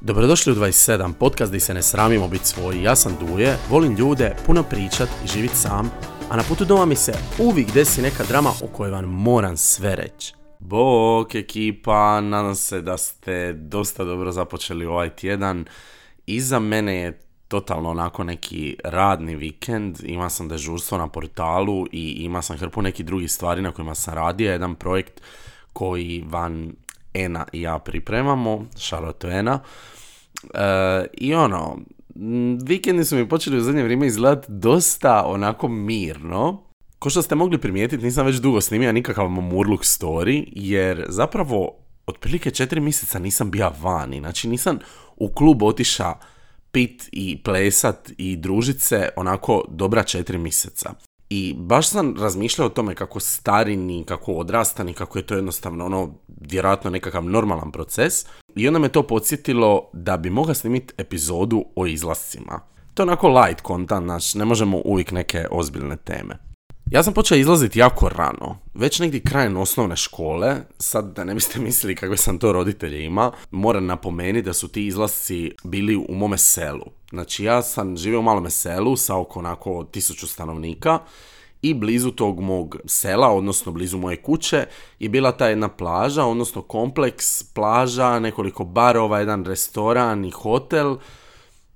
Dobrodošli u 27, podcast gdje se ne sramimo biti svoji. Ja sam Duje, volim ljude, puno pričat i živit sam, a na putu doma mi se uvijek desi neka drama o kojoj vam moram sve reći. Bok ekipa, nadam se da ste dosta dobro započeli ovaj tjedan. Iza mene je totalno onako neki radni vikend, ima sam dežurstvo na portalu i ima sam hrpu nekih drugih stvari na kojima sam radio, jedan projekt koji van Ena i ja pripremamo, Charlotte Ena. E, I ono, vikendi su mi počeli u zadnje vrijeme izgledati dosta onako mirno. Ko što ste mogli primijetiti, nisam već dugo snimio nikakav Murluk story, jer zapravo otprilike četiri mjeseca nisam bio vani. Znači nisam u klub otiša pit i plesat i družit se onako dobra četiri mjeseca. I baš sam razmišljao o tome kako starini, kako odrastani, kako je to jednostavno ono, vjerojatno nekakav normalan proces. I onda me to podsjetilo da bi mogla snimiti epizodu o izlascima. To je onako light content, znači ne možemo uvijek neke ozbiljne teme. Ja sam počeo izlaziti jako rano, već negdje krajem osnovne škole, sad da ne biste mislili kakve sam to roditelje ima, moram napomenuti da su ti izlasci bili u mome selu. Znači ja sam živio u malome selu sa oko onako tisuću stanovnika i blizu tog mog sela, odnosno blizu moje kuće, je bila ta jedna plaža, odnosno kompleks plaža, nekoliko barova, jedan restoran i hotel,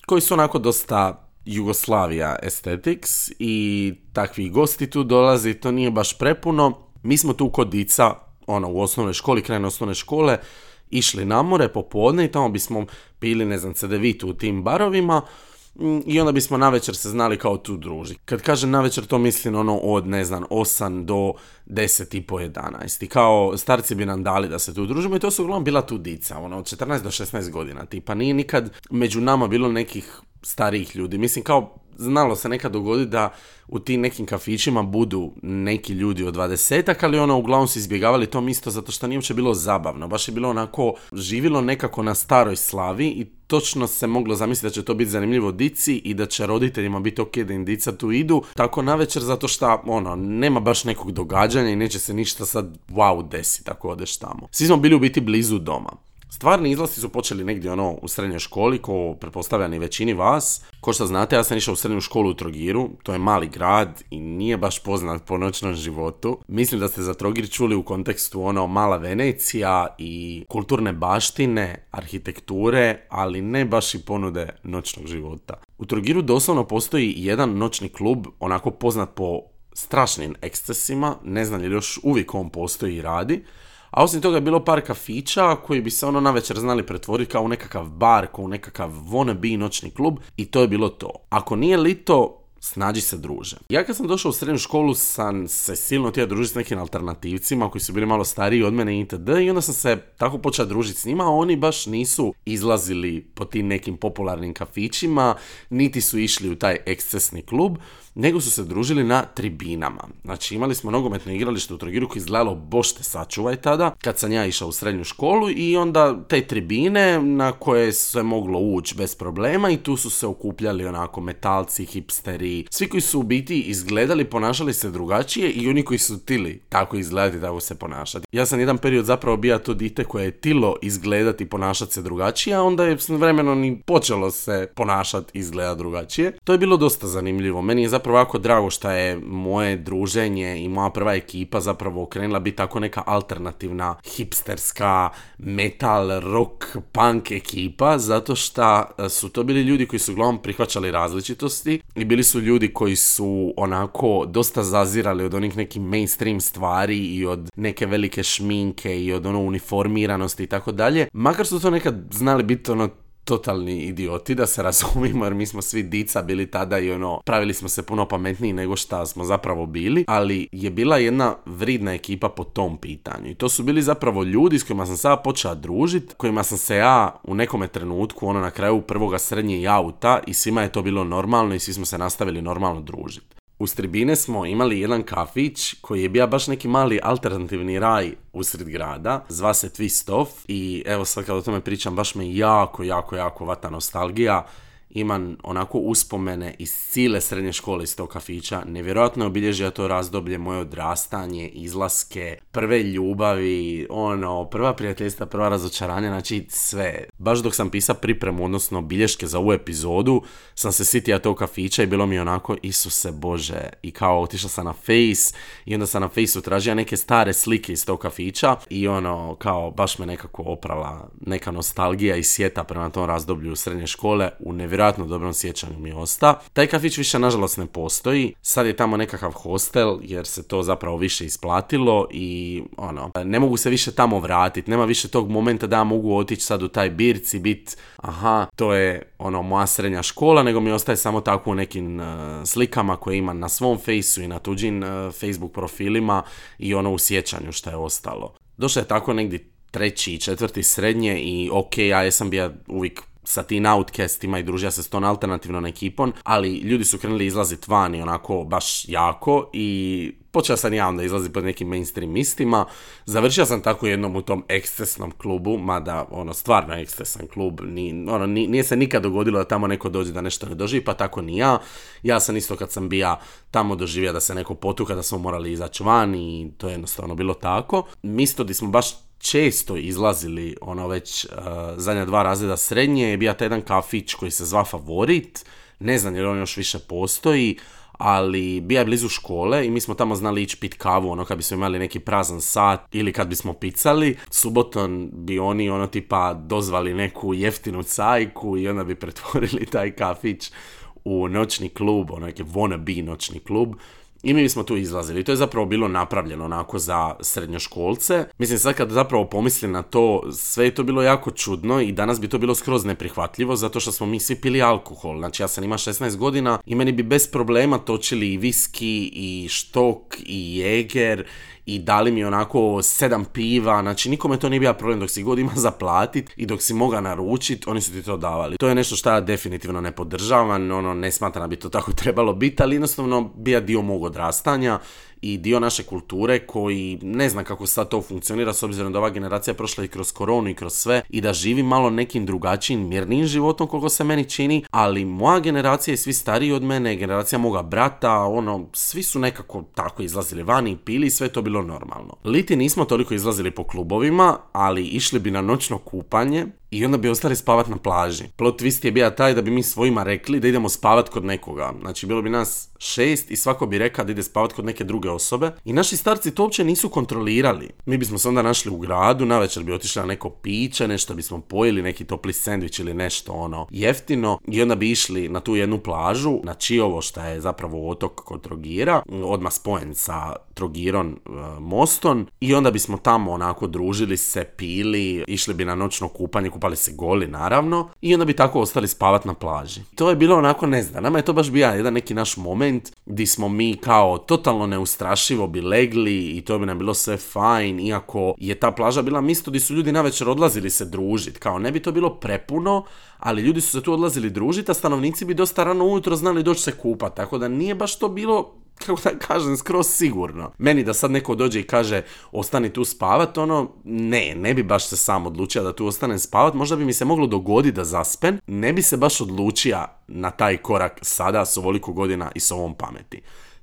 koji su onako dosta Jugoslavija Aesthetics i takvi gosti tu dolazi, to nije baš prepuno. Mi smo tu kod dica, ono, u osnovnoj školi, kraj osnovne škole, išli na more popodne i tamo bismo pili, ne znam, cedevitu u tim barovima i onda bismo navečer se znali kao tu družiti. Kad kažem navečer to mislim ono od, ne znam, 8 do 10 i po 11. I kao starci bi nam dali da se tu družimo i to su uglavnom bila tu dica, ono, od 14 do 16 godina. Tipa nije nikad među nama bilo nekih starijih ljudi. Mislim, kao znalo se nekad dogoditi da u tim nekim kafićima budu neki ljudi od dvadesetak, ali ono uglavnom su izbjegavali to isto zato što nije uopće bilo zabavno. Baš je bilo onako, živilo nekako na staroj slavi i točno se moglo zamisliti da će to biti zanimljivo dici i da će roditeljima biti ok da im dica tu idu. Tako na večer zato što ono, nema baš nekog događanja i neće se ništa sad wow desiti ako odeš tamo. Svi smo bili u biti blizu doma. Stvarni izlasti su počeli negdje ono u srednjoj školi, ko pretpostavljani većini vas. Ko što znate, ja sam išao u srednju školu u Trogiru, to je mali grad i nije baš poznat po noćnom životu. Mislim da ste za Trogir čuli u kontekstu ono mala Venecija i kulturne baštine, arhitekture, ali ne baš i ponude noćnog života. U Trogiru doslovno postoji jedan noćni klub, onako poznat po strašnim ekscesima, ne znam li još uvijek on postoji i radi, a osim toga je bilo par kafića koji bi se ono na večer znali pretvoriti kao u nekakav bar, kao u nekakav wannabe noćni klub i to je bilo to. Ako nije lito, snađi se druže. Ja kad sam došao u srednju školu sam se silno htio družiti s nekim alternativcima koji su bili malo stariji od mene itd. I onda sam se tako počeo družiti s njima, oni baš nisu izlazili po tim nekim popularnim kafićima, niti su išli u taj ekscesni klub, nego su se družili na tribinama. Znači imali smo nogometno igralište u Trogiru koji izgledalo bošte sačuvaj tada, kad sam ja išao u srednju školu i onda te tribine na koje se moglo ući bez problema i tu su se okupljali onako metalci, hipsteri, svi koji su u biti izgledali, ponašali se drugačije i oni koji su tili tako izgledati, tako se ponašati. Ja sam jedan period zapravo bio to dite koje je tilo izgledati i ponašati se drugačije, a onda je vremenom ni počelo se ponašati i izgleda drugačije. To je bilo dosta zanimljivo. Meni je zapravo jako drago što je moje druženje i moja prva ekipa zapravo okrenula biti tako neka alternativna hipsterska metal, rock, punk ekipa zato što su to bili ljudi koji su uglavnom prihvaćali različitosti i bili su ljudi koji su onako dosta zazirali od onih nekih mainstream stvari i od neke velike šminke i od ono uniformiranosti i tako dalje. Makar su to nekad znali biti ono totalni idioti, da se razumimo, jer mi smo svi dica bili tada i ono, pravili smo se puno pametniji nego šta smo zapravo bili, ali je bila jedna vridna ekipa po tom pitanju. I to su bili zapravo ljudi s kojima sam sada počeo družiti, kojima sam se ja u nekome trenutku, ono na kraju prvoga srednje auta i svima je to bilo normalno i svi smo se nastavili normalno družiti. Uz tribine smo imali jedan kafić koji je bio baš neki mali alternativni raj usred grada, zva se Twist Off i evo sad kad o tome pričam baš me jako, jako, jako vata nostalgija imam onako uspomene iz cijele srednje škole iz tog kafića. Nevjerojatno obilježio to razdoblje, moje odrastanje, izlaske, prve ljubavi, ono, prva prijateljstva, prva razočaranja, znači sve. Baš dok sam pisao pripremu, odnosno bilješke za ovu epizodu, sam se sitio tog kafića i bilo mi onako, Isuse Bože, i kao otišao sam na Face i onda sam na Faceu tražio neke stare slike iz tog kafića i ono, kao, baš me nekako oprala neka nostalgija i sjeta prema tom razdoblju srednje škole u nevjerojatno dobrom sjećanju mi osta. Taj kafić više nažalost ne postoji, sad je tamo nekakav hostel jer se to zapravo više isplatilo i ono, ne mogu se više tamo vratiti, nema više tog momenta da ja mogu otići sad u taj birci, bit, aha, to je ono moja srednja škola, nego mi ostaje samo tako u nekim uh, slikama koje imam na svom fejsu i na tuđim uh, Facebook profilima i ono u sjećanju što je ostalo. Došlo je tako negdje treći i četvrti srednje i ok, ja jesam bio uvijek sa tim outcastima i družio se s tom alternativnom ekipom, ali ljudi su krenuli izlaziti van i onako baš jako i počeo sam ja onda izlazi pod nekim mainstreamistima. Završio sam tako jednom u tom ekscesnom klubu, mada ono stvarno ekstesan klub, ni, ono, nije se nikad dogodilo da tamo neko dođe da nešto ne doživi, pa tako ni ja. Ja sam isto kad sam bija tamo doživio da se neko potuka, da smo morali izaći van i to je jednostavno bilo tako. Misto di smo baš često izlazili ono već uh, zadnja dva razreda srednje je bio taj jedan kafić koji se zva Favorit, ne znam jer on još više postoji, ali bija je blizu škole i mi smo tamo znali ići pit kavu, ono kad bismo imali neki prazan sat ili kad bismo picali. Subotom bi oni ono tipa dozvali neku jeftinu cajku i onda bi pretvorili taj kafić u noćni klub, ono neki wannabe noćni klub i mi smo tu izlazili. To je zapravo bilo napravljeno onako za srednjoškolce. Mislim sad kad zapravo pomislim na to, sve je to bilo jako čudno i danas bi to bilo skroz neprihvatljivo zato što smo mi svi pili alkohol. Znači ja sam ima 16 godina i meni bi bez problema točili i viski i štok i jeger i dali mi onako sedam piva, znači nikome to nije bio problem dok si god ima za platit i dok si moga naručit, oni su ti to davali. To je nešto što ja definitivno ne podržavam, ono ne smatram da bi to tako trebalo biti, ali jednostavno bija dio mog odrastanja i dio naše kulture koji ne znam kako sad to funkcionira s obzirom da ova generacija prošla i kroz koronu i kroz sve i da živi malo nekim drugačijim, mirnijim životom koliko se meni čini, ali moja generacija i svi stariji od mene, generacija moga brata, ono, svi su nekako tako izlazili vani i pili sve to bilo normalno. Liti nismo toliko izlazili po klubovima, ali išli bi na noćno kupanje i onda bi ostali spavat na plaži. Plot twist je bio taj da bi mi svojima rekli da idemo spavat kod nekoga. Znači bilo bi nas šest i svako bi rekao da ide spavat kod neke druge osobe. I naši starci to uopće nisu kontrolirali. Mi bismo se onda našli u gradu, na večer bi otišli na neko piće, nešto bismo pojeli, neki topli sendvič ili nešto ono jeftino. I onda bi išli na tu jednu plažu, na Čijovo što je zapravo otok kod Trogira, odmah spojen sa Trogiron e, mostom. I onda bismo tamo onako družili se, pili, išli bi na noćno kupanje, kupali se goli naravno. I onda bi tako ostali spavat na plaži. To je bilo onako, ne znam, nama je to baš bio jedan neki naš moment di smo mi kao totalno neustrašivo bi legli i to bi nam bilo sve fajn, iako je ta plaža bila mjesto gdje su ljudi navečer odlazili se družiti. Kao ne bi to bilo prepuno, ali ljudi su se tu odlazili družiti, a stanovnici bi dosta rano ujutro znali doći se kupati. Tako da nije baš to bilo kako da kažem, skroz sigurno. Meni da sad neko dođe i kaže ostani tu spavat, ono, ne, ne bi baš se sam odlučio da tu ostanem spavat, možda bi mi se moglo dogoditi da zaspen, ne bi se baš odlučio na taj korak sada s ovoliko godina i s ovom pameti.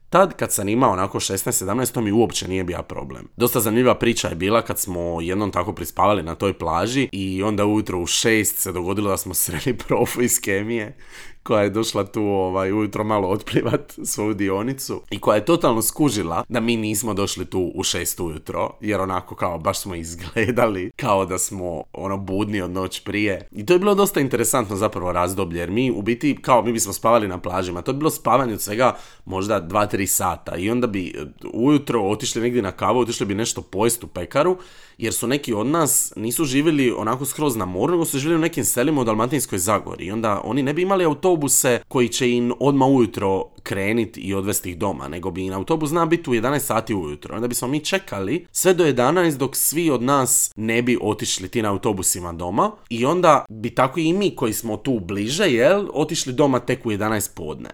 Tad kad sam imao onako 16-17 to mi uopće nije bio problem. Dosta zanimljiva priča je bila kad smo jednom tako prispavali na toj plaži i onda ujutro u 6 se dogodilo da smo sreli profu iz kemije koja je došla tu ovaj, ujutro malo otplivat svoju dionicu i koja je totalno skužila da mi nismo došli tu u šest ujutro, jer onako kao baš smo izgledali kao da smo ono budni od noć prije. I to je bilo dosta interesantno zapravo razdoblje, jer mi u biti kao mi bismo spavali na plažima, to je bilo spavanje od svega možda 2-3 sata i onda bi ujutro otišli negdje na kavu, otišli bi nešto pojesti u pekaru jer su neki od nas nisu živjeli onako skroz na moru, nego su živjeli u nekim selima u Dalmatinskoj Zagori i onda oni ne bi imali autobuse koji će im odmah ujutro kreniti i odvesti ih doma, nego bi im autobus zna biti u 11 sati ujutro. Onda bismo mi čekali sve do 11 dok svi od nas ne bi otišli ti na autobusima doma i onda bi tako i mi koji smo tu bliže, jel, otišli doma tek u 11 podne.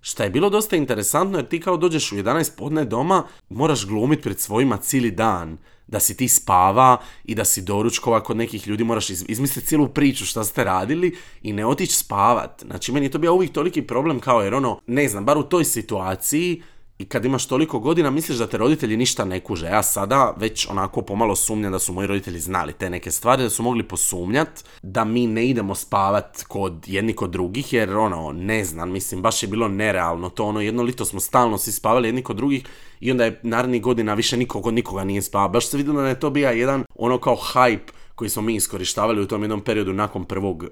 Šta je bilo dosta interesantno jer ti kao dođeš u 11 podne doma, moraš glumiti pred svojima cijeli dan da si ti spava i da si doručkova kod nekih ljudi, moraš izmisliti cijelu priču šta ste radili i ne otići spavat. Znači, meni je to bio uvijek toliki problem kao jer ono, ne znam, bar u toj situaciji i kad imaš toliko godina misliš da te roditelji ništa ne kuže. Ja sada već onako pomalo sumnjam da su moji roditelji znali te neke stvari, da su mogli posumnjat da mi ne idemo spavat kod jedni kod drugih, jer ono, ne znam, mislim, baš je bilo nerealno to, ono, jedno lito smo stalno svi spavali jedni kod drugih i onda je narednih godina više niko kod nikoga nije spavao. Baš se vidjelo da je to bio jedan ono kao hype koji smo mi iskorištavali u tom jednom periodu nakon prvog uh,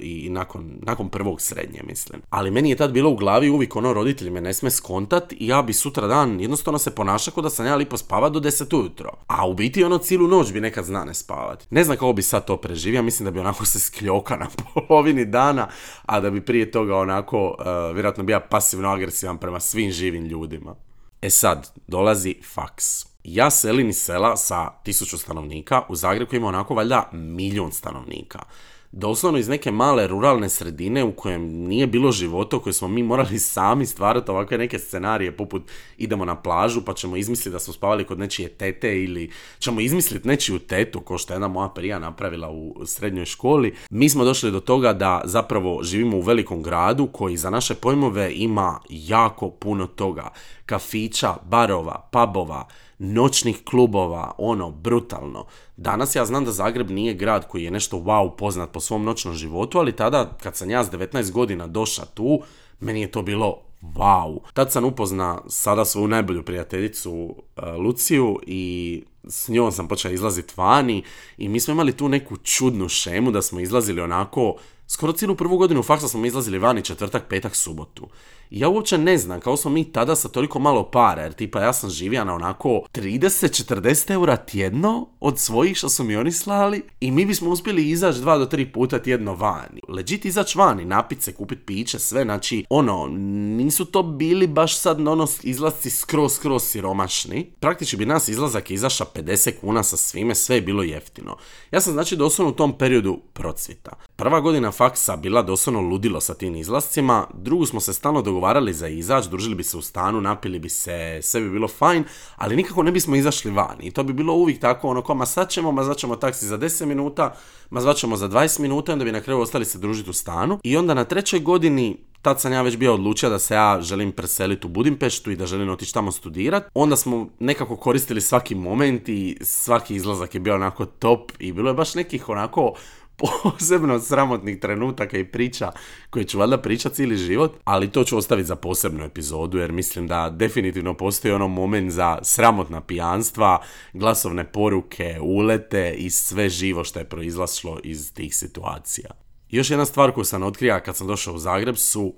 i nakon, nakon prvog srednje, mislim. Ali meni je tad bilo u glavi uvijek ono roditelji me ne sme skontat i ja bi sutra dan jednostavno se ponašao kao da sam ja lipo spavat do 10 ujutro. A u biti ono cijelu noć bi nekad zna ne spavati. Ne znam kako bi sad to preživio, mislim da bi onako se skljoka na polovini dana, a da bi prije toga onako uh, vjerojatno bio pasivno agresivan prema svim živim ljudima. E sad, dolazi faks. Ja selim iz sela sa tisuću stanovnika u Zagreb koji ima onako valjda milijun stanovnika doslovno iz neke male ruralne sredine u kojem nije bilo života, u kojoj smo mi morali sami stvarati ovakve neke scenarije poput idemo na plažu pa ćemo izmisliti da smo spavali kod nečije tete ili ćemo izmisliti nečiju tetu kao što je jedna moja prija napravila u srednjoj školi. Mi smo došli do toga da zapravo živimo u velikom gradu koji za naše pojmove ima jako puno toga. Kafića, barova, pubova, noćnih klubova, ono, brutalno. Danas ja znam da Zagreb nije grad koji je nešto wow poznat po svom noćnom životu, ali tada kad sam ja s 19 godina došao tu, meni je to bilo wow. Tad sam upozna sada svoju najbolju prijateljicu uh, Luciju i s njom sam počeo izlaziti vani i mi smo imali tu neku čudnu šemu da smo izlazili onako Skoro cijelu prvu godinu faksa smo izlazili vani četvrtak, petak, subotu. Ja uopće ne znam kako smo mi tada sa toliko malo para, jer tipa ja sam živio na onako 30-40 eura tjedno od svojih što su mi oni slali i mi bismo uspjeli izaći dva do tri puta tjedno vani. Legit izaći vani, napit se, kupit piće, sve, znači ono, nisu to bili baš sad ono izlasci skroz, skroz siromašni. Praktički bi nas izlazak izaša 50 kuna sa svime, sve je bilo jeftino. Ja sam znači doslovno u tom periodu procvita. Prva godina faksa bila doslovno ludilo sa tim izlascima, drugu smo se stalno dogovarali za izać, družili bi se u stanu, napili bi se, sve bi bilo fajn, ali nikako ne bismo izašli van. I to bi bilo uvijek tako, ono ko, ma sad ćemo, ma zvaćemo taksi za 10 minuta, ma zvaćemo za 20 minuta, onda bi na kraju ostali se družiti u stanu. I onda na trećoj godini tad sam ja već bio odlučio da se ja želim preseliti u Budimpeštu i da želim otići tamo studirat. Onda smo nekako koristili svaki moment i svaki izlazak je bio onako top i bilo je baš nekih onako posebno sramotnih trenutaka i priča koje ću valjda pričati cijeli život, ali to ću ostaviti za posebnu epizodu jer mislim da definitivno postoji ono moment za sramotna pijanstva, glasovne poruke, ulete i sve živo što je proizlaslo iz tih situacija. Još jedna stvar koju sam otkrija kad sam došao u Zagreb su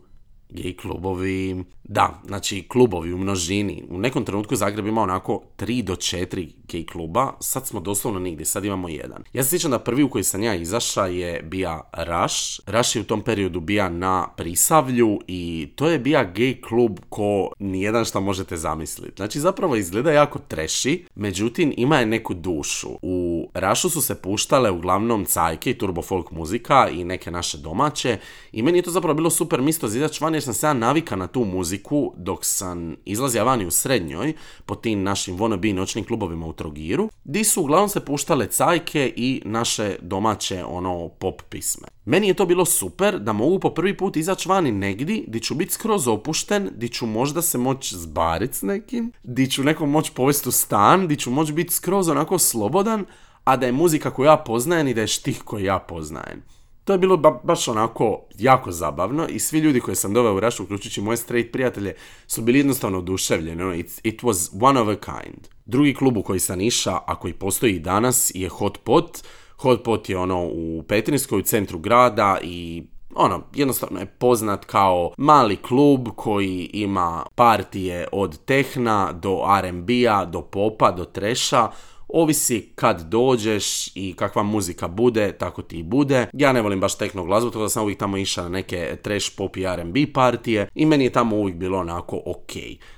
gej klubovi, da, znači klubovi u množini. U nekom trenutku Zagreb ima onako 3 do 4 gej kluba, sad smo doslovno nigdje, sad imamo jedan. Ja se sjećam da prvi u koji sam ja izaša je bija Raš. Raš je u tom periodu bija na Prisavlju i to je bija gej klub ko nijedan što možete zamisliti. Znači zapravo izgleda jako treši, međutim ima je neku dušu. U Rašu su se puštale uglavnom cajke i turbo folk muzika i neke naše domaće i meni je to zapravo bilo super misto izaći van jer sam navika na tu muziku dok sam izlazio vani u srednjoj po tim našim wannabe noćnim klubovima u Trogiru, di su uglavnom se puštale cajke i naše domaće ono pop pisme. Meni je to bilo super da mogu po prvi put izaći vani negdje di ću biti skroz opušten, di ću možda se moći zbarit s nekim, di ću nekom moći povesti u stan, di ću moći biti skroz onako slobodan, a da je muzika koju ja poznajem i da je štih koji ja poznajem. To je bilo baš onako jako zabavno i svi ljudi koje sam doveo u Rašu, uključujući moje straight prijatelje, su bili jednostavno oduševljeni. Ono, it, it was one of a kind. Drugi klub u koji sam iša, a koji postoji i danas, je Hot Pot. Hot Pot je ono u Petrinskoj, u centru grada i ono, jednostavno je poznat kao mali klub koji ima partije od tehna do R&B-a, do popa, do treša, Ovisi kad dođeš i kakva muzika bude, tako ti i bude. Ja ne volim baš tekno glazbu, tako da sam uvijek tamo išao na neke trash pop i R&B partije i meni je tamo uvijek bilo onako ok.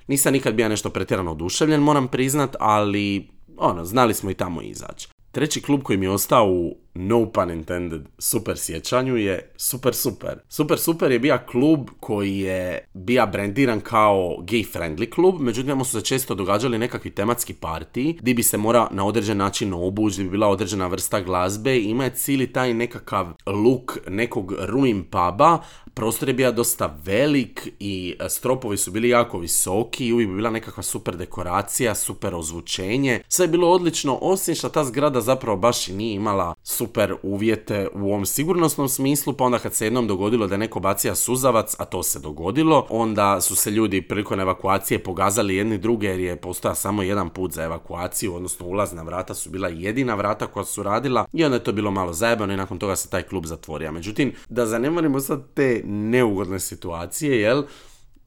Nisam nikad bio nešto pretjerano oduševljen, moram priznat, ali ono, znali smo i tamo izaći. Treći klub koji mi je ostao u no pun intended, super sjećanju je super super. Super super je bio klub koji je bio brendiran kao gay friendly klub, međutim su se često događali nekakvi tematski partiji gdje bi se mora na određen način obući, gdje bi bila određena vrsta glazbe i ima je cijeli taj nekakav look nekog ruin puba, prostor je bio dosta velik i stropovi su bili jako visoki i uvijek bi bila nekakva super dekoracija, super ozvučenje. Sve je bilo odlično, osim što ta zgrada zapravo baš i nije imala super uvjete u ovom sigurnosnom smislu, pa onda kad se jednom dogodilo da je neko bacija suzavac, a to se dogodilo, onda su se ljudi prilikom evakuacije pogazali jedni druge jer je postojao samo jedan put za evakuaciju, odnosno ulazna vrata su bila jedina vrata koja su radila i onda je to bilo malo zajebano i nakon toga se taj klub zatvorio. Međutim, da zanemarimo sad te neugodne situacije, jel?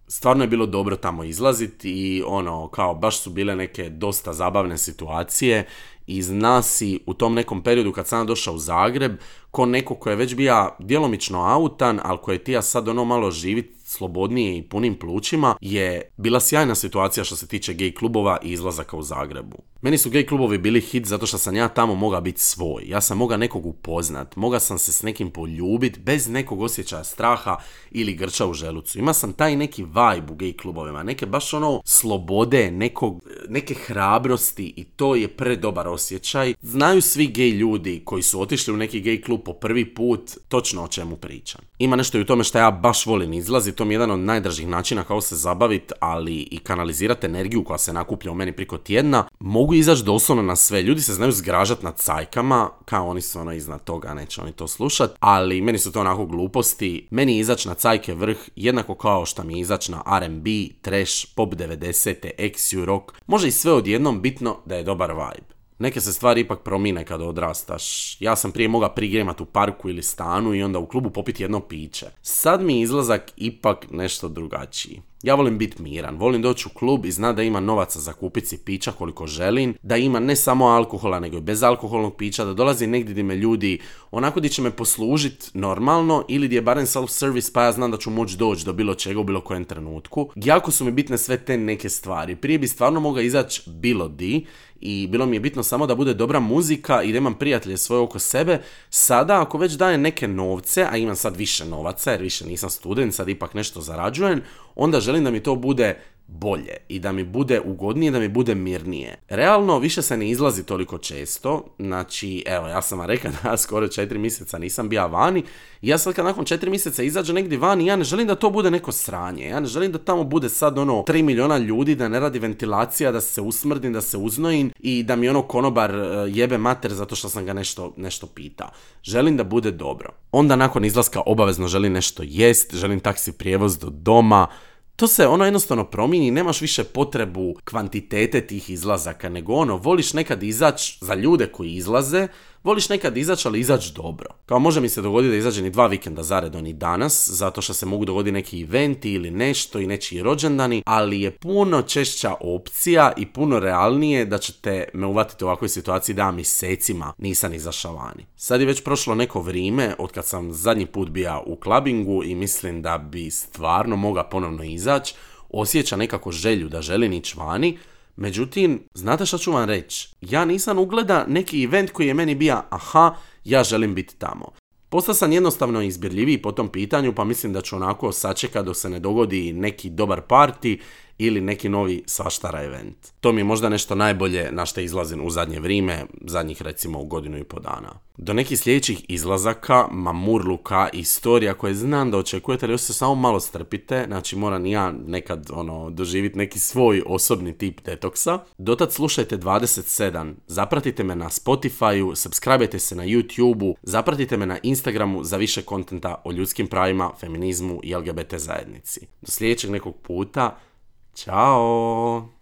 stvarno je bilo dobro tamo izlaziti i ono, kao baš su bile neke dosta zabavne situacije i zna si u tom nekom periodu kad sam došao u Zagreb, ko neko ko je već bio djelomično autan, ali koji je tija sad ono malo živit slobodnije i punim plućima, je bila sjajna situacija što se tiče gej klubova i izlazaka u Zagrebu. Meni su gej klubovi bili hit zato što sam ja tamo mogao biti svoj. Ja sam mogao nekog upoznat, mogao sam se s nekim poljubit bez nekog osjećaja straha ili grča u želucu. Ima sam taj neki vibe u gej klubovima, neke baš ono slobode, nekog, neke hrabrosti i to je predobar osjećaj. Znaju svi gej ljudi koji su otišli u neki gej klub po prvi put točno o čemu pričam. Ima nešto i u tome što ja baš volim izlaziti, to mi je jedan od najdražih načina kako se zabaviti, ali i kanalizirati energiju koja se nakuplja u meni priko tjedna. Mogu izaći doslovno na sve. Ljudi se znaju zgražat nad cajkama, kao oni su ono iznad toga, neće oni to slušat, ali meni su to onako gluposti. Meni izaći na cajke vrh jednako kao što mi je izaći na R&B, trash, pop 90 XU rock. Može i sve odjednom bitno da je dobar vibe. Neke se stvari ipak promine kada odrastaš. Ja sam prije mogao prigremat u parku ili stanu i onda u klubu popiti jedno piće. Sad mi je izlazak ipak nešto drugačiji. Ja volim biti miran, volim doći u klub i zna da ima novaca za kupiti pića koliko želim, da ima ne samo alkohola nego i bez alkoholnog pića, da dolazi negdje gdje me ljudi onako gdje će me poslužiti normalno ili gdje je barem self-service pa ja znam da ću moći doći do bilo čega u bilo kojem trenutku. Jako su mi bitne sve te neke stvari. Prije bi stvarno mogao izaći bilo di i bilo mi je bitno samo da bude dobra muzika i da imam prijatelje svoje oko sebe. Sada ako već dajem neke novce, a imam sad više novaca jer više nisam student, sad ipak nešto zarađujem, onda želim da mi to bude bolje i da mi bude ugodnije, da mi bude mirnije. Realno više se ne izlazi toliko često, znači evo ja sam vam rekao da skoro četiri mjeseca nisam bio vani i ja sad kad nakon četiri mjeseca izađem negdje vani, ja ne želim da to bude neko sranje, ja ne želim da tamo bude sad ono 3 miliona ljudi, da ne radi ventilacija, da se usmrdim, da se uznojim i da mi ono konobar e, jebe mater zato što sam ga nešto, nešto pitao. Želim da bude dobro. Onda nakon izlaska obavezno želim nešto jest, želim taksi prijevoz do doma, to se ono jednostavno promijeni, nemaš više potrebu kvantitete tih izlazaka, nego ono, voliš nekad izaći za ljude koji izlaze, Voliš nekad izaći, ali izaći dobro. Kao može mi se dogoditi da izađe ni dva vikenda zaredno ni danas, zato što se mogu dogoditi neki eventi ili nešto i nečiji rođendani, ali je puno češća opcija i puno realnije da ćete me uvatiti u ovakvoj situaciji da mjesecima nisam izašao vani. Sad je već prošlo neko vrijeme od kad sam zadnji put bio u klabingu i mislim da bi stvarno mogao ponovno izaći, osjeća nekako želju da želim ići vani, Međutim, znate što ću vam reći? Ja nisam ugleda neki event koji je meni bio, aha, ja želim biti tamo. Postao sam jednostavno izbirljiviji po tom pitanju, pa mislim da ću onako sačekati dok se ne dogodi neki dobar parti ili neki novi svaštara event. To mi je možda nešto najbolje na što izlazim u zadnje vrijeme, zadnjih recimo u godinu i po dana. Do nekih sljedećih izlazaka, mamurluka, istorija koje znam da očekujete, ali još se samo malo strpite, znači moram i ja nekad ono, doživjeti neki svoj osobni tip detoksa. Dotad slušajte 27, zapratite me na Spotify, subscribe se na YouTube, zapratite me na Instagramu za više kontenta o ljudskim pravima, feminizmu i LGBT zajednici. Do sljedećeg nekog puta, Ciao